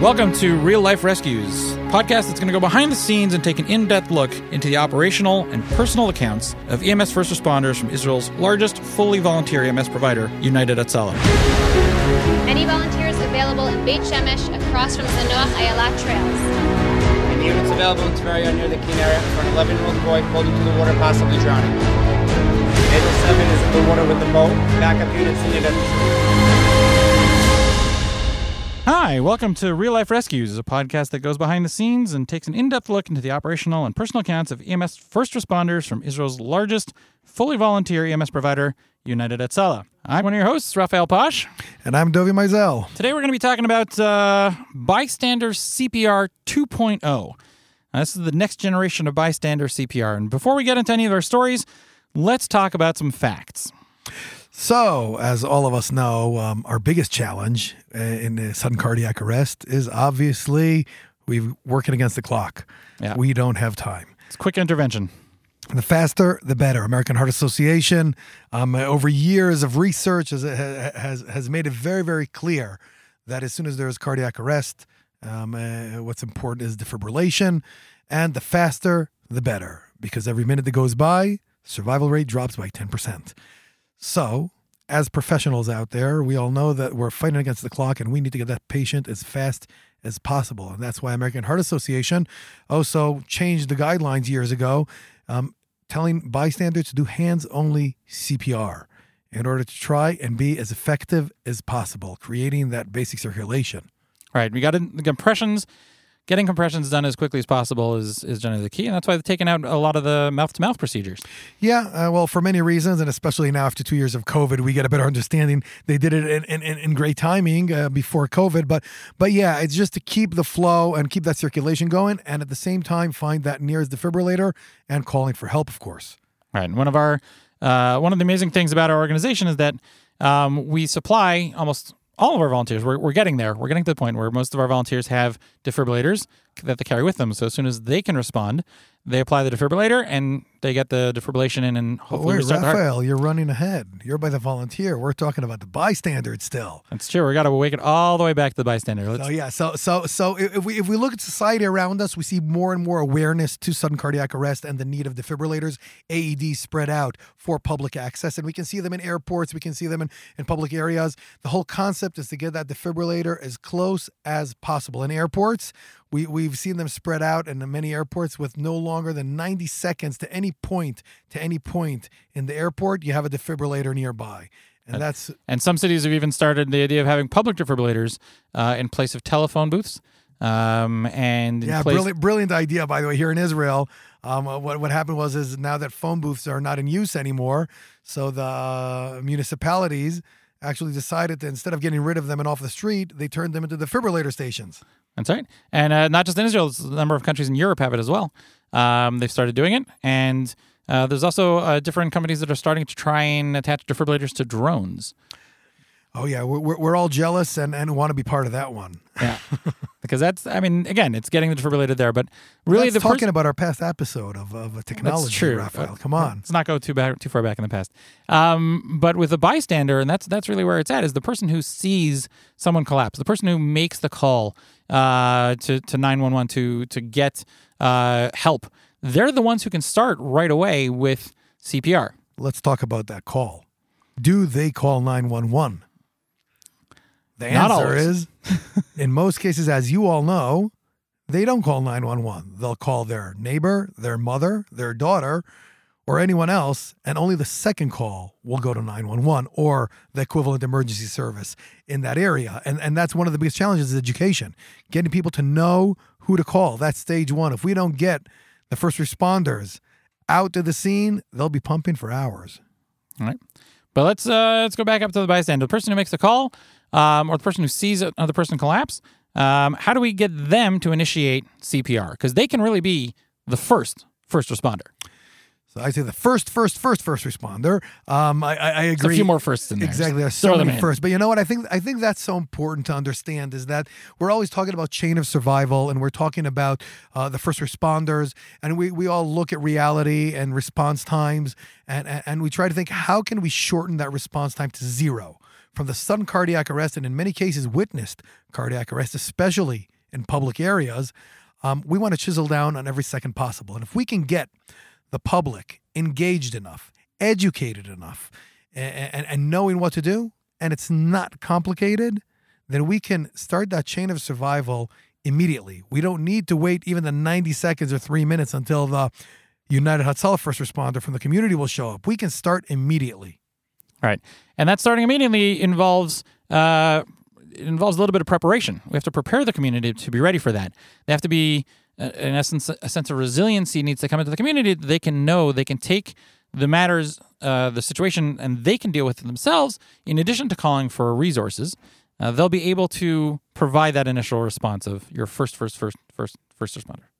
Welcome to Real Life Rescues, podcast that's going to go behind the scenes and take an in-depth look into the operational and personal accounts of EMS first responders from Israel's largest fully volunteer EMS provider, United Hatzalah. Any volunteers available in Beit Shemesh across from Zanoach Ayala trails. And units available in Tveria near the Kinneret for an 11-year-old boy pulled into the water, possibly drowning. Angel 7 is in the water with the boat. Backup units needed at the Hi, welcome to Real Life Rescues, a podcast that goes behind the scenes and takes an in-depth look into the operational and personal accounts of EMS first responders from Israel's largest fully volunteer EMS provider, United Hatzalah. I'm one of your hosts, Raphael Poch. And I'm Dovi Maisel. Today we're going to be talking about uh, bystander CPR 2.0. Now, this is the next generation of bystander CPR. And before we get into any of our stories, let's talk about some facts. So, as all of us know, um, our biggest challenge uh, in the sudden cardiac arrest is obviously we're working against the clock. Yeah. We don't have time. It's quick intervention. The faster, the better. American Heart Association, um, over years of research, has, has has made it very, very clear that as soon as there is cardiac arrest, um, uh, what's important is defibrillation, and the faster, the better, because every minute that goes by, survival rate drops by ten percent. So, as professionals out there, we all know that we're fighting against the clock, and we need to get that patient as fast as possible, and that's why American Heart Association also changed the guidelines years ago um, telling bystanders to do hands only CPR in order to try and be as effective as possible, creating that basic circulation. Right. We got in, the compressions. Getting compressions done as quickly as possible is, is generally the key, and that's why they've taken out a lot of the mouth to mouth procedures. Yeah, uh, well, for many reasons, and especially now after two years of COVID, we get a better understanding. They did it in, in, in great timing uh, before COVID, but but yeah, it's just to keep the flow and keep that circulation going, and at the same time find that nearest defibrillator and calling for help, of course. Right. And one of our uh, one of the amazing things about our organization is that um, we supply almost all of our volunteers. We're, we're getting there. We're getting to the point where most of our volunteers have defibrillators that they carry with them. So as soon as they can respond, they apply the defibrillator and they get the defibrillation in and hopefully Wait, restart the heart. Raphael, you're running ahead. You're by the volunteer. We're talking about the bystander still. That's true. We got to wake it all the way back to the bystander. Let's, So yeah, so so so if we if we look at society around us, we see more and more awareness to sudden cardiac arrest and the need of defibrillators, AEDs spread out for public access, and we can see them in airports, we can see them in, in public areas. The whole concept is to get that defibrillator as close as possible. In airports, we we've seen them spread out in many airports with no longer than 90 seconds to any point to any point in the airport. You have a defibrillator nearby. And that's And some cities have even started the idea of having public defibrillators uh, in place of telephone booths. Um, and Yeah, place, brilliant, brilliant idea. By the way, here in Israel, um, uh, what what happened was is now that phone booths are not in use anymore, so the uh, municipalities actually decided that instead of getting rid of them and off the street, they turned them into defibrillator stations. That's right. And uh, not just in Israel, a number of countries in Europe have it as well. Um, they've started doing it. And uh, there's also uh, different companies that are starting to try and attach defibrillators to drones. Oh yeah, we're we're, all jealous and, and want to be part of that one. Yeah. because that's, I mean, again, it's getting the defibrillator there. But really, That's the talking pers- about our past episode of, of technology, That's true. Raphael. Uh, Come on. Let's not go too back, too far back in the past. Um, but with a bystander, and that's that's really where it's at, is the person who sees someone collapse, the person who makes the call uh, to to nine one one to to get uh, help. They're the ones who can start right away with CPR. Let's talk about that call. Do they call 911? The Not answer always. is in most cases, as you all know, they don't call 911. They'll call their neighbor, their mother, their daughter, or anyone else, and only the second call will go to 911 or the equivalent emergency service in that area. And and that's one of the biggest challenges is education. Getting people to know who to call. That's stage one. If we don't get the first responders out to the scene, they'll be pumping for hours. All right. But let's uh, let's go back up to the bystander, the person who makes the call, um, or the person who sees another person collapse. Um, how do we get them to initiate CPR? Because they can really be the first first responder. So I say the first, first, first, first responder. Um, I, I, I There's a few more firsts in there. Exactly. There's so many in. first. But you know what? I think I think that's so important to understand is that we're always talking about chain of survival and we're talking about uh, the first responders and we, we all look at reality and response times and, and, and we try to think how can we shorten that response time to zero from the sudden cardiac arrest and in many cases witnessed cardiac arrest, especially in public areas, um, we want to chisel down on every second possible. And if we can get the public engaged enough, educated enough, and, and, and knowing what to do, and it's not complicated, then we can start that chain of survival immediately. We don't need to wait even the 90 seconds or three minutes until the United Hatzalah first responder from the community will show up. We can start immediately. Right. And that starting immediately involves uh, involves a little bit of preparation. We have to prepare the community to be ready for that. They have to be, uh, in essence, a sense of resiliency needs to come into the community. They can know they can take the matters, uh, the situation, and they can deal with it themselves. In addition to calling for resources, uh, they'll be able to provide that initial response of your first, first, first, first, first responder.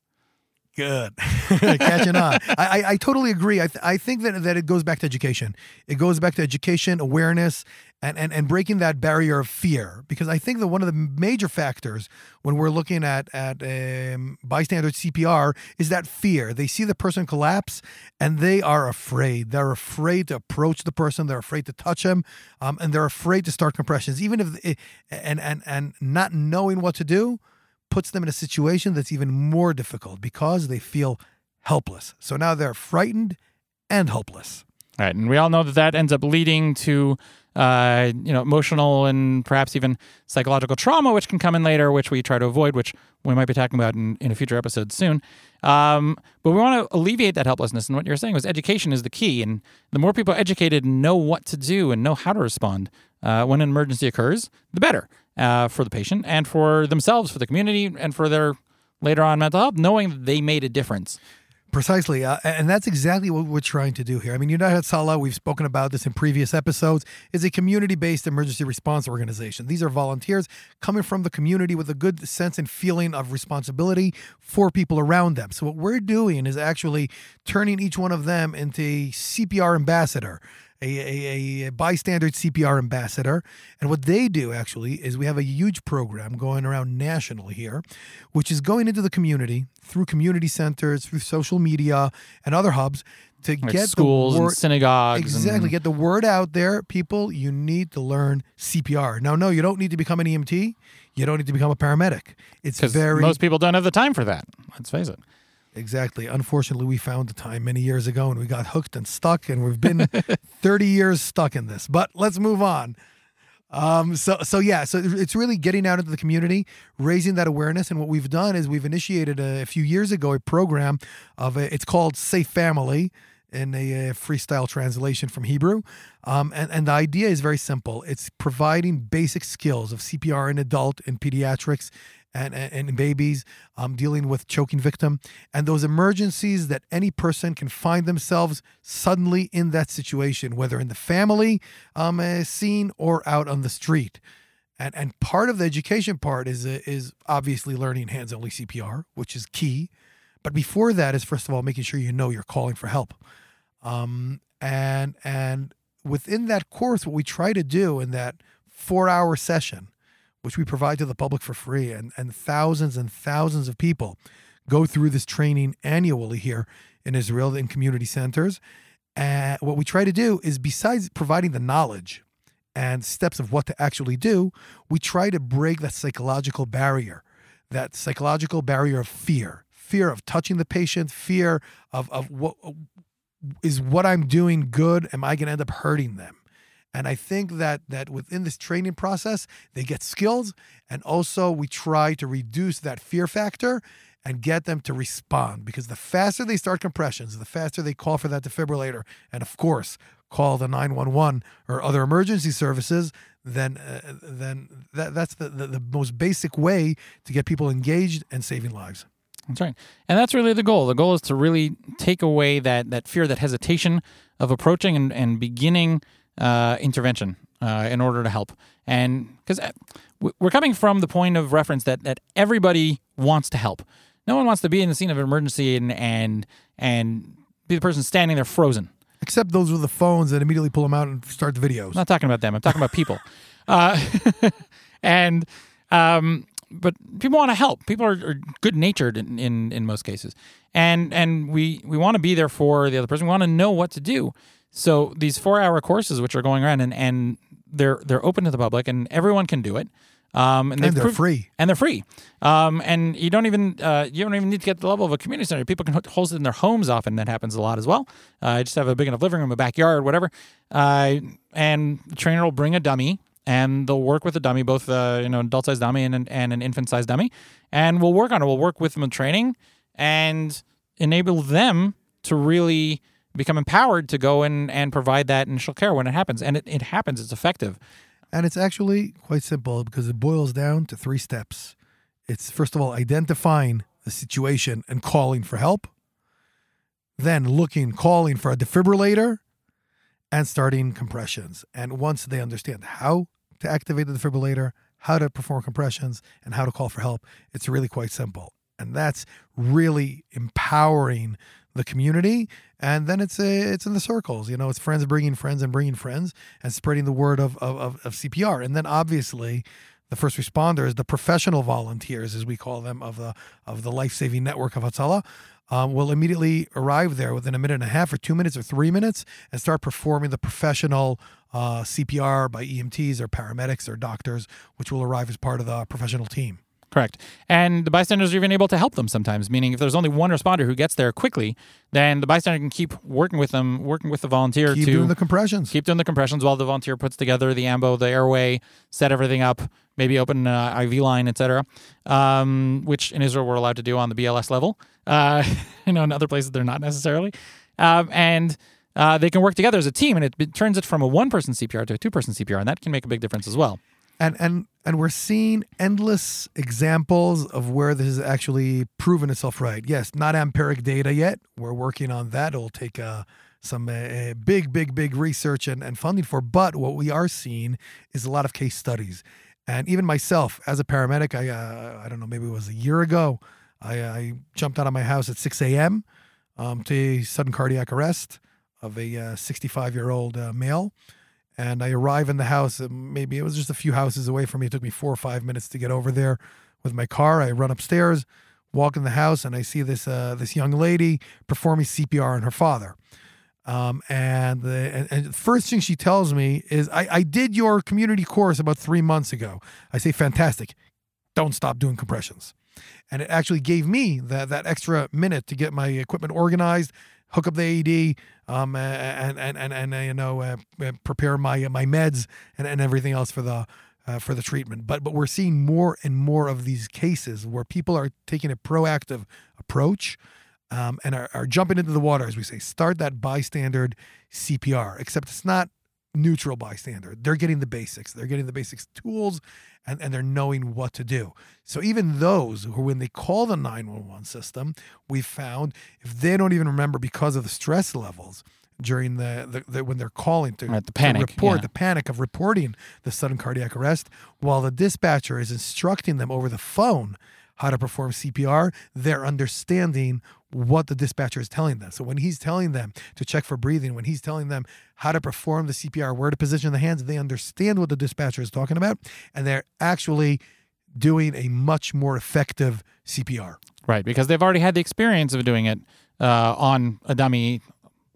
Good. Catching on. I, I, I, totally agree. I, th- I think that, that it goes back to education. It goes back to education, awareness, and, and, and breaking that barrier of fear. Because I think that one of the major factors when we're looking at, at um, bystander CPR is that fear. They see the person collapse and they are afraid. They're afraid to approach the person. They're afraid to touch him. Um, and they're afraid to start compressions. Even if, it, and, and, and not knowing what to do puts them in a situation that's even more difficult because they feel helpless. So now they're frightened and hopeless. All right, and we all know that that ends up leading to uh, you know emotional and perhaps even psychological trauma, which can come in later, which we try to avoid, which we might be talking about in, in a future episode soon. Um, but we want to alleviate that helplessness, and what you're saying was education is the key, and the more people educated know what to do and know how to respond uh, when an emergency occurs, the better uh, for the patient and for themselves, for the community, and for their later on mental health, knowing that they made a difference. Precisely. Uh, and that's exactly what we're trying to do here. I mean, United Hatzalah, we've spoken about this in previous episodes, is a community based emergency response organization. These are volunteers coming from the community with a good sense and feeling of responsibility for people around them. So, what we're doing is actually turning each one of them into a CPR ambassador a, a, a, bystander CPR ambassador. And what they do actually is we have a huge program going around national here, which is going into the community through community centers, through social media, and other hubs to like get schools the word, and synagogues. Exactly. And, get the word out there. People, you need to learn CPR. Now, no, you don't need to become an EMT. You don't need to become a paramedic. It's very. Most people don't have the time for that. Let's face it. Exactly. Unfortunately, we found the time many years ago and we got hooked and stuck, and we've been 30 years stuck in this. But let's move on. Um, so, so yeah, so it's really getting out into the community, raising that awareness. And what we've done is we've initiated a, a few years ago a program of a, it's called Safe Family in a, a freestyle translation from Hebrew. Um, and, and the idea is very simple. It's providing basic skills of CPR in adult and pediatrics and, and, babies um, dealing with choking victim and those emergencies that any person can find themselves suddenly in that situation whether in the family um, scene or out on the street. And and part of the education part is uh, is obviously learning hands only CPR which is key. But before that is first of all making sure you know you're calling for help. Um, and and within that course what we try to do in that 4 hour session which we provide to the public for free, and, and thousands and thousands of people go through this training annually here in Israel in community centers. And what we try to do is, besides providing the knowledge and steps of what to actually do, we try to break that psychological barrier, that psychological barrier of fear, fear of touching the patient, fear of, of what is what I'm doing good? Am I going to end up hurting them? And I think that that within this training process, they get skills, and also we try to reduce that fear factor and get them to respond. Because the faster they start compressions, the faster they call for that defibrillator, and of course call the 911 or other emergency services, then uh, then that, that's the, the, the most basic way to get people engaged and saving lives. That's right. And that's really the goal. The goal is to really take away that that fear, that hesitation of approaching and, and beginning uh, intervention uh, in order to help. And because uh, we're coming from the point of reference that, that everybody wants to help. No one wants to be in the scene of an emergency and and and be the person standing there frozen. Except those with the phones that immediately pull them out and start the videos. I'm not talking about them. I'm talking about people. Uh, and um, but people want to help. People are, are good natured in, in, in most cases, and and we we want to be there for the other person. We want to know what to do. So these four hour courses, which are going around, and, and they're they're open to the public and everyone can do it. Um, And they've they're prov- free. and they're free. Um, and you don't even uh, you don't even need to get the level of a community center. People can ho- host it in their homes. Often that happens a lot as well. Uh, just have a big enough living room, a backyard, whatever. Uh, and the trainer will bring a dummy, and they'll work with the dummy, both uh, you know adult sized dummy and an, and an infant sized dummy, and we'll work on it. We'll work with them in training and enable them to really become empowered to go in and provide that initial care when it happens. And it, it happens. It's effective. And it's actually quite simple because it boils down to three steps. It's first of all identifying the situation and calling for help, then looking, calling for a defibrillator, and starting compressions. And once they understand how to activate the defibrillator, how to perform compressions, and how to call for help, it's really quite simple. And that's really empowering the community. And then it's a, it's in the circles, you know, it's friends bringing friends and bringing friends and spreading the word of, of, of, CPR. And then obviously the first responders, the professional volunteers, as we call them, of the of the life saving network of Hatzalah, um, will immediately arrive there within a minute and a half, or two minutes, or three minutes, and start performing the professional uh, CPR by EMTs or paramedics or doctors, which will arrive as part of the professional team. Correct. And the bystanders are even able to help them sometimes, meaning if there's only one responder who gets there quickly, then the bystander can keep working with them, working with the volunteer to Keep to doing the compressions. keep doing the compressions while the volunteer puts together the ambo, the airway, set everything up, maybe open an IV line, etc. Um, which in Israel we're allowed to do on the BLS level. Uh, you know, in other places they're not necessarily. Um, and uh, they can work together as a team, and it, it turns it from a one-person CPR to a two-person CPR, and that can make a big difference as well. And and and we're seeing endless examples of where this has actually proven itself right. Yes, not empiric data yet. We're working on that. It'll take uh, some uh, big, big, big research and, and funding for. But what we are seeing is a lot of case studies. And even myself, as a paramedic, I uh, I don't know, maybe it was a year ago, I, I jumped out of my house at 6 a.m. Um, to sudden cardiac arrest of a 65 year old uh, male and I arrive in the house. uh, Maybe it was just a few houses away from me. It took me four or five minutes to get over there with my car. I run upstairs, walk in the house, and I see this uh, this young lady performing CPR on her father. Um, and the and, and first thing she tells me is, I, "I did your community course about three months ago." I say, "Fantastic! Don't stop doing compressions." And it actually gave me that that extra minute to get my equipment organized, hook up the AED, um, and and and and uh, you know uh, uh, prepare my my meds and, and everything else for the uh, for the treatment. But but we're seeing more and more of these cases where people are taking a proactive approach. Um, and are, are jumping into the water, as we say, start that bystander CPR, except it's not neutral bystander. They're getting the basics. They're getting the basics tools and, and they're knowing what to do. So even those who, when they call the 911 system, we've found if they don't even remember because of the stress levels during the, the, the when they're calling to, Right, the to report, yeah. the panic of reporting the sudden cardiac arrest, while the dispatcher is instructing them over the phone how to perform CPR, they're understanding what the dispatcher is telling them. So when he's telling them to check for breathing, when he's telling them how to perform the CPR, where to position the hands, they understand what the dispatcher is talking about, and they're actually doing a much more effective CPR. Right, because they've already had the experience of doing it uh, on a dummy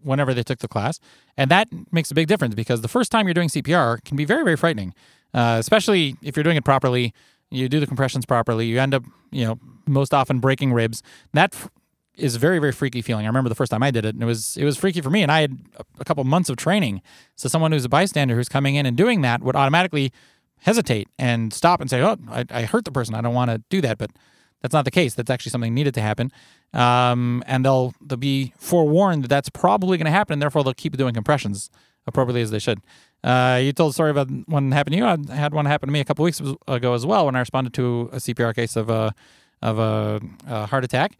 whenever they took the class. And that makes a big difference because the first time you're doing CPR can be very, very frightening, uh, especially if you're doing it properly. You do the compressions properly. You end up, you know, most often breaking ribs. That f- is a very, very freaky feeling. I remember the first time I did it, and it was it was freaky for me. And I had a, a couple months of training, so someone who's a bystander who's coming in and doing that would automatically hesitate and stop and say, "Oh, I, I hurt the person. I don't want to do that." But that's not the case. That's actually something needed to happen, um, and they'll they'll be forewarned that that's probably going to happen, and therefore they'll keep doing compressions appropriately as they should. Uh, you told a story about one happened to you. I had one happen to me a couple weeks ago as well when I responded to a CPR case of a of a, a heart attack,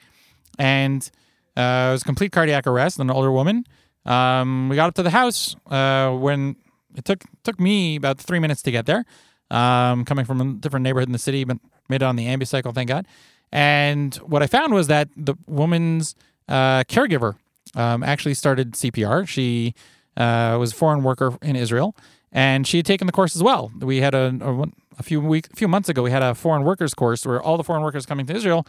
and uh, it was complete cardiac arrest. An older woman. Um, we got up to the house uh, when it took took me about three minutes to get there. Um, coming from a different neighborhood in the city, but made it on the ambucycle, thank God. And what I found was that the woman's uh, caregiver um, actually started CPR. She uh, was a foreign worker in Israel, and she had taken the course as well. We had a, a, a few week, a few months ago, we had a foreign workers course where all the foreign workers coming to Israel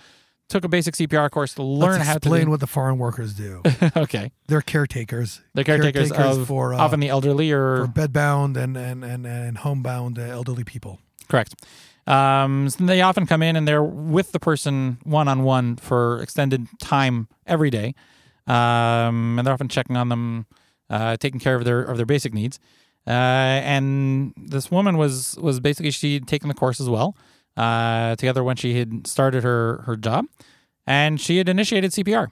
took a basic CPR course to learn Let's how to explain what the foreign workers do. okay, They're caretakers. They're caretakers, of for uh, often the elderly or for bedbound and and and, and homebound uh, elderly people. Correct. Um, so they often come in and they're with the person one on one for extended time every day, um, and they're often checking on them, uh, taking care of their of their basic needs. Uh, and this woman was was basically she had taken the course as well, uh, together when she had started her her job, and she had initiated CPR,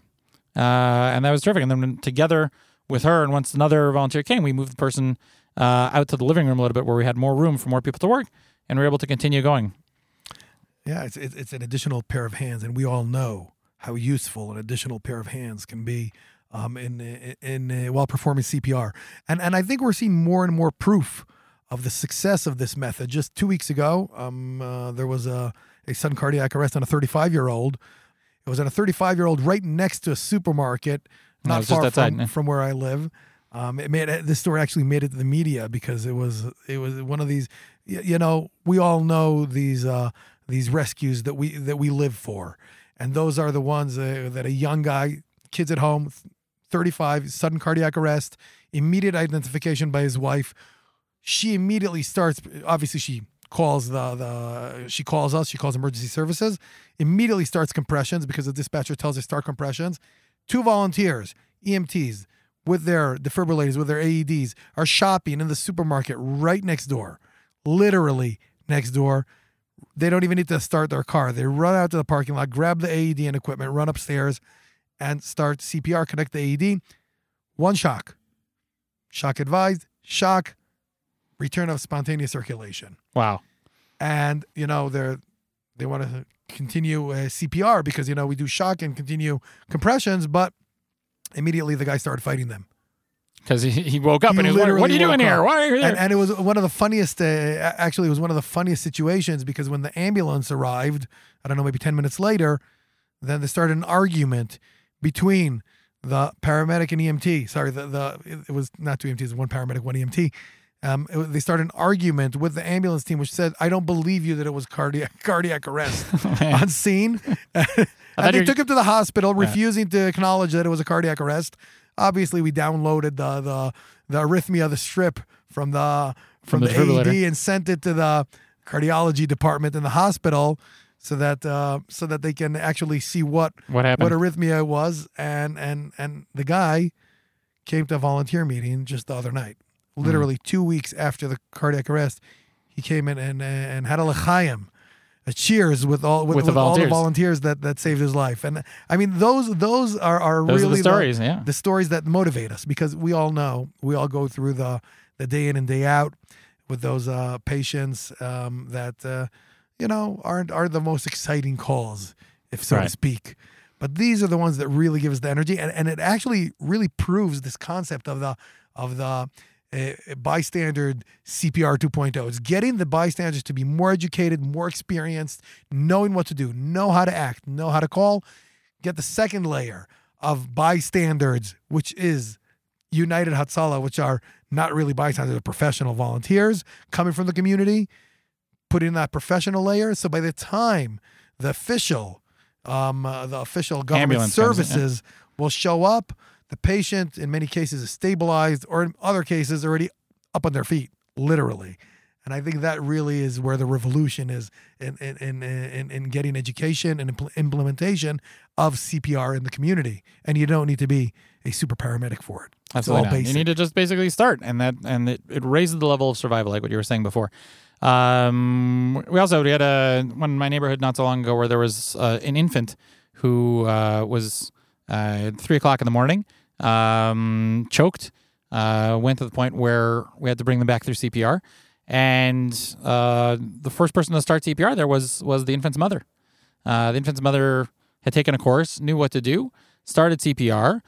uh, and that was terrific. And then together with her, and once another volunteer came, we moved the person uh, out to the living room a little bit where we had more room for more people to work and we're able to continue going. Yeah, it's it's an additional pair of hands, and we all know how useful an additional pair of hands can be um, in in, in uh, while performing CPR. And and I think we're seeing more and more proof of the success of this method. Just two weeks ago, um, uh, there was a a sudden cardiac arrest on a 35 year old. It was on a 35 year old right next to a supermarket, not just far from, from where I live. Um, it made this story actually made it to the media because it was it was one of these. You know, we all know these uh, these rescues that we that we live for, and those are the ones uh, that a young guy, kids at home, 35, sudden cardiac arrest, immediate identification by his wife. She immediately starts. Obviously, she calls the the she calls us. She calls emergency services. Immediately starts compressions because the dispatcher tells her start compressions. Two volunteers, EMTs, with their defibrillators, with their AEDs, are shopping in the supermarket right next door, literally next door. They don't even need to start their car. They run out to the parking lot, grab the AED and equipment, run upstairs, and start CPR. Connect the AED. One shock. Shock advised. Shock. Return of spontaneous circulation Wow. and you know they're they want to continue uh, CPR because you know we do shock and continue compressions, but immediately the guy started fighting them. Because he, he woke up and he was wondering, what are you doing here? Why are you here? And, and it was one of the funniest. Uh, actually, it was one of the funniest situations because when the ambulance arrived, I don't know, maybe ten minutes later, then they started an argument between the paramedic and EMT. Sorry, the the it was not two EMTs, one paramedic, one EMT. Um, it they started an argument with the ambulance team, which said, "I don't believe you that it was cardiac cardiac arrest on scene." and they took him to the hospital, refusing to acknowledge that it was a cardiac arrest. Obviously, we downloaded the the the arrhythmia, the strip from the from, From the the. AED and sent it to the cardiology department in the hospital, so that uh, so that they can actually see what what happened? what arrhythmia was. And and and the guy came to a volunteer meeting just the other night, Hmm. literally two weeks after the cardiac arrest. He came in and and had a l'chaim, a cheers with all with, With the with all the volunteers. that that saved his life. And I mean those those are are Those are really the stories, yeah. the stories that motivate us because we all know we all go through the the day in and day out with those uh, patients um, that uh, you know aren't are the most exciting calls, if so to speak. But these are the ones that really give us the energy, and, and it actually really proves this concept of the of the uh, bystander CPR 2.0. oh. It's getting the bystanders to be more educated, more experienced, knowing what to do, know how to act, know how to call. Get the second layer of bystanders, which is United Hatzalah, which are not really bystanders, they're professional volunteers coming from the community, put in that professional layer. So by the time the official, um, uh, the official government Ambulance in, yeah. services will show up, the patient in many cases is stabilized, or in other cases already up on their feet, literally. And I think that really is where the revolution is in in in, in, in getting education and impl- implementation of CPR in the community. And you don't need to be a super paramedic for it. Absolutely all basic. You need to just basically start, and that and it, it raises the level of survival, like what you were saying before. Um, we also we had a one in my neighborhood not so long ago where there was uh, an infant who uh, was uh, three o'clock in the morning, um, choked, uh, went to the point where we had to bring them back through CPR, and the first person to start CPR there was was the infant's mother. The infant's mother had taken a course, knew what to do, started CPR,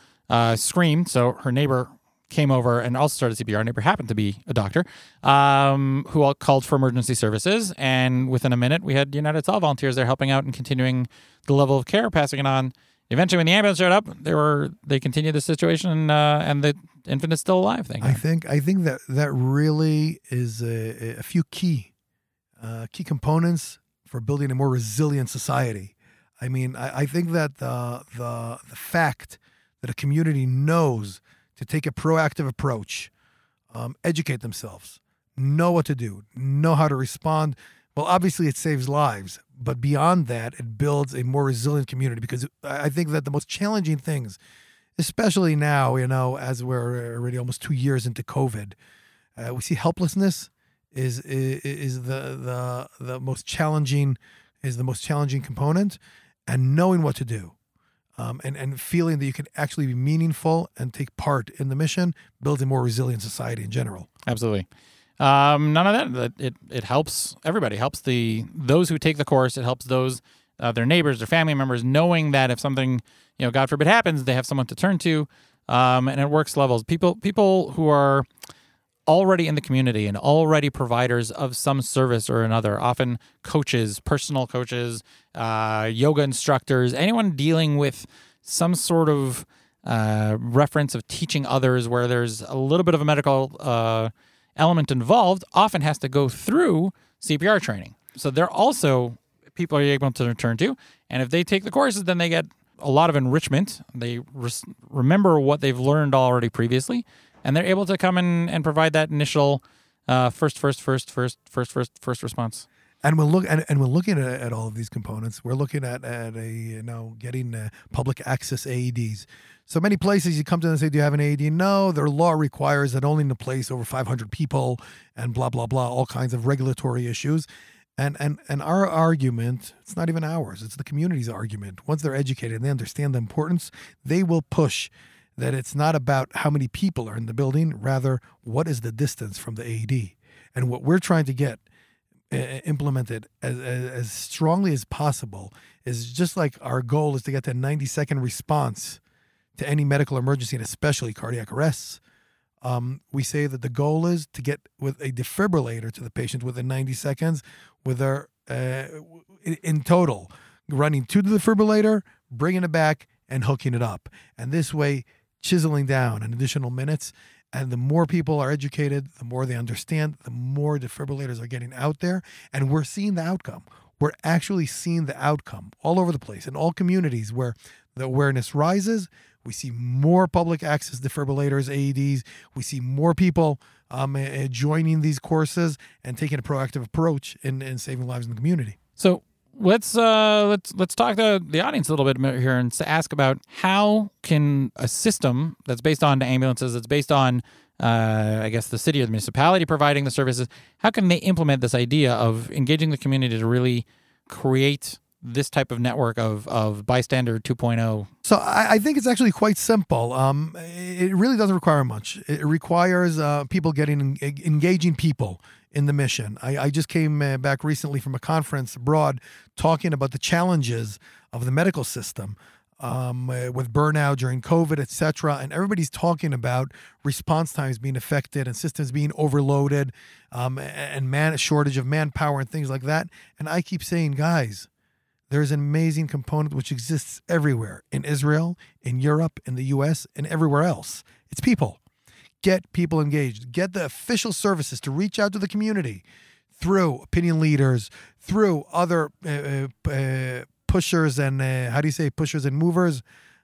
screamed. So her neighbor came over and also started CPR. Her neighbor happened to be a doctor um, who all called for emergency services. And within a minute, we had United Hatzalah volunteers there helping out and continuing the level of care, passing it on. Eventually, when the ambulance showed up, they were they continued the situation, uh, and the infant is still alive. Thank I God. think I think that that really is a, a few key uh, key components for building a more resilient society. I mean, I, I think that the the the fact that a community knows to take a proactive approach, um, educate themselves, know what to do, know how to respond. Well, obviously, it saves lives, but beyond that, it builds a more resilient community because I think that the most challenging things, especially now, you know, as we're already almost two years into COVID, uh, we see helplessness is is, is the the the most challenging is the most challenging component, and knowing what to do. Um, and, and feeling that you can actually be meaningful and take part in the mission builds a more resilient society in general. Absolutely. Um, none of that. That- It it helps everybody. Helps the those who take the course. It helps those uh, their neighbors, their family members, knowing that if something you know, God forbid, happens, they have someone to turn to. Um, and it works levels. People people who are already in the community and already providers of some service or another, often coaches, personal coaches, uh, yoga instructors, anyone dealing with some sort of uh, reference of teaching others where there's a little bit of a medical uh, element involved, often has to go through CPR training. So they're also people are able to turn to. And if they take the courses, then they get a lot of enrichment. They res- remember what they've learned already previously, and they're able to come in and provide that initial uh, first, first, first, first, first, first, first response. And we're look and, and we're looking at, at all of these components. We're looking at at a you know getting uh, public access AEDs. So many places you come to them and say, "Do you have an AED?" No, their law requires that only in a place over 500 people, and blah blah blah, all kinds of regulatory issues. And and and our argument, it's not even ours; it's the community's argument. Once they're educated and they understand the importance, they will push that it's not about how many people are in the building, rather what is the distance from the AED. And what we're trying to get implemented as, as, strongly as possible is just like our goal is to get that 90 second response to any medical emergency and especially cardiac arrests. Um, we say that the goal is to get with a defibrillator to the patient within 90 seconds, with our uh, in total running to the defibrillator, bringing it back, and hooking it up. And this way, chiseling down an additional minutes. And the more people are educated, the more they understand, the more defibrillators are getting out there. And we're seeing the outcome. We're actually seeing the outcome all over the place in all communities where the awareness rises. We see more public access defibrillators, AEDs. We see more people um, uh, joining these courses and taking a proactive approach in, in saving lives in the community. So let's uh, let's let's talk to the audience a little bit here and ask about how can a system that's based on ambulances, that's based on uh, I guess the city or the municipality providing the services, how can they implement this idea of engaging the community to really create this type of network of of bystander oh? 2.0 So I, I think it's actually quite simple. Um, it really doesn't require much. It requires uh, people getting engaging people in the mission. I, I just came uh, back recently from a conference abroad talking about the challenges of the medical system um, uh, with burnout during COVID, et cetera. And everybody's talking about response times being affected and systems being overloaded um, and man shortage of manpower and things like that. And I keep saying, guys, there's an amazing component which exists everywhere in Israel, in Europe, in the US, and everywhere else. It's people. Get people engaged. Get the official services to reach out to the community through opinion leaders, through other uh, uh, uh, pushers and uh, how do you say pushers and movers?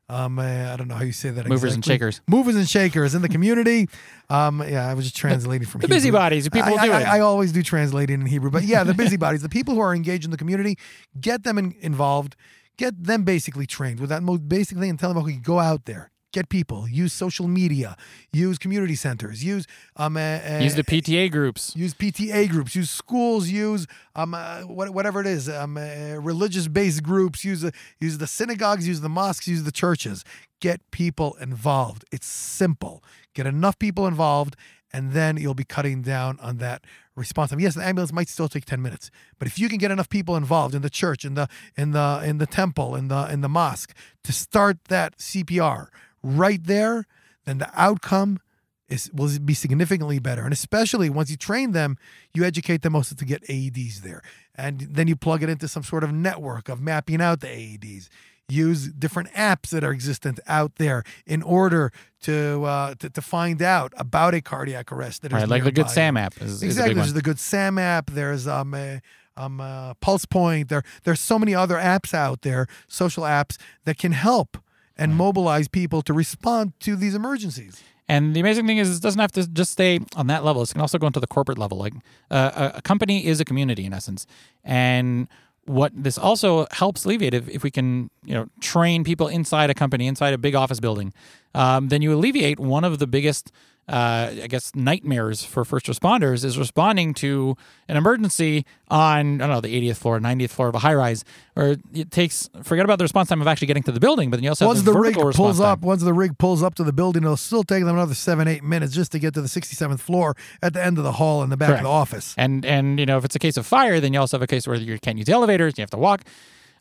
Um, uh, I don't know how you say that. Movers and shakers. Movers and shakers in the community. Um, yeah, I was just translating from the Hebrew. busybodies, the people I, do I, it. I always do translating in Hebrew, but yeah, the busybodies, the people who are engaged in the community, get them in, involved, get them basically trained with that most basic thing, and tell them, okay, go out there, get people, use social media, use community centers, use um, uh, uh, use the PTA groups use PTA groups, use schools, use um uh, whatever it is, um uh, religious based groups, use the use the synagogues, use the mosques, use the churches. Get people involved. It's simple. Get enough people involved, and then you'll be cutting down on that response time. Yes, the ambulance might still take ten minutes, but if you can get enough people involved in the church, in the in the in the temple, in the in the mosque, to start that CPR right there, then the outcome is will be significantly better. And especially once you train them, you educate them also to get AEDs there. And then you plug it into some sort of network of mapping out the AEDs. Use different apps that are existent out there in order to uh, to, to find out about a cardiac arrest that is right like the good sam app is, is a Exactly. one. There's the Good Sam app. There's um, uh, um, uh, Pulse Point. There, there's so many other apps out there, social apps that can help and mobilize people to respond to these emergencies. And the amazing thing is, it doesn't have to just stay on that level. It can also go into the corporate level. Like uh, a, a company is a community in essence, and what this also helps alleviate if, if we can you know train people inside a company inside a big office building um, then you alleviate one of the biggest uh, I guess nightmares for first responders is responding to an emergency on I don't know the 80th floor, 90th floor of a high rise, where it takes forget about the response time of actually getting to the building, but then you also Once have the the, rig pulls up, time. once the rig pulls up to the building, it'll still take them another seven, eight minutes just to get to the 67th floor at the end of the hall in the back Correct. of the office. And and you know if it's a case of fire, then you also have a case where you can't use the elevators, you have to walk.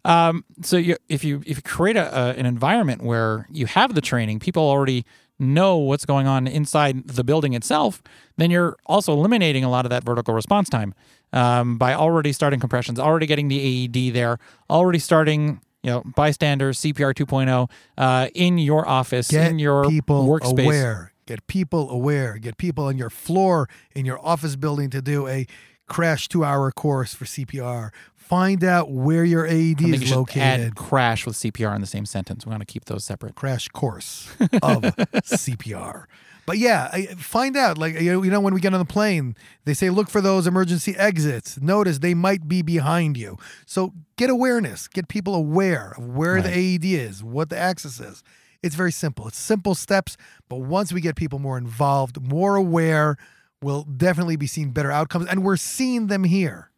Um, so you, if you if you create a, an environment where you have the training, people already know what's going on inside the building itself, then you're also eliminating a lot of that vertical response time um, by already starting compressions, already getting the AED there, already starting you know bystanders CPR 2.0 uh, in your office, Get in your people workspace. aware. Get people aware. Get people on your floor in your office building to do a crash two hour course for CPR. Find out where your AED I is located. crash with CPR in the same sentence. We want to keep those separate. crash course of CPR. But yeah, find out. Like you know, when we get on the plane, they say look for those emergency exits. Notice they might be behind you. So get awareness. Get people aware of where the AED is, what the access is. It's very simple. It's simple steps, but once we get people more involved, more aware, we'll definitely be seeing better outcomes, and we're seeing them here.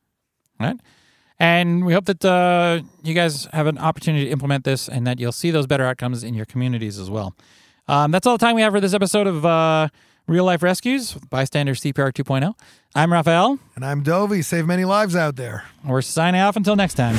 right? And we hope that uh, you guys have an opportunity to implement this and that you'll see those better outcomes in your communities as well. Um, that's all the time we have for this episode of uh, Real Life Rescues Bystander CPR 2.0. I'm Raphael. And I'm Dovey. Save many lives out there. We're signing off until next time.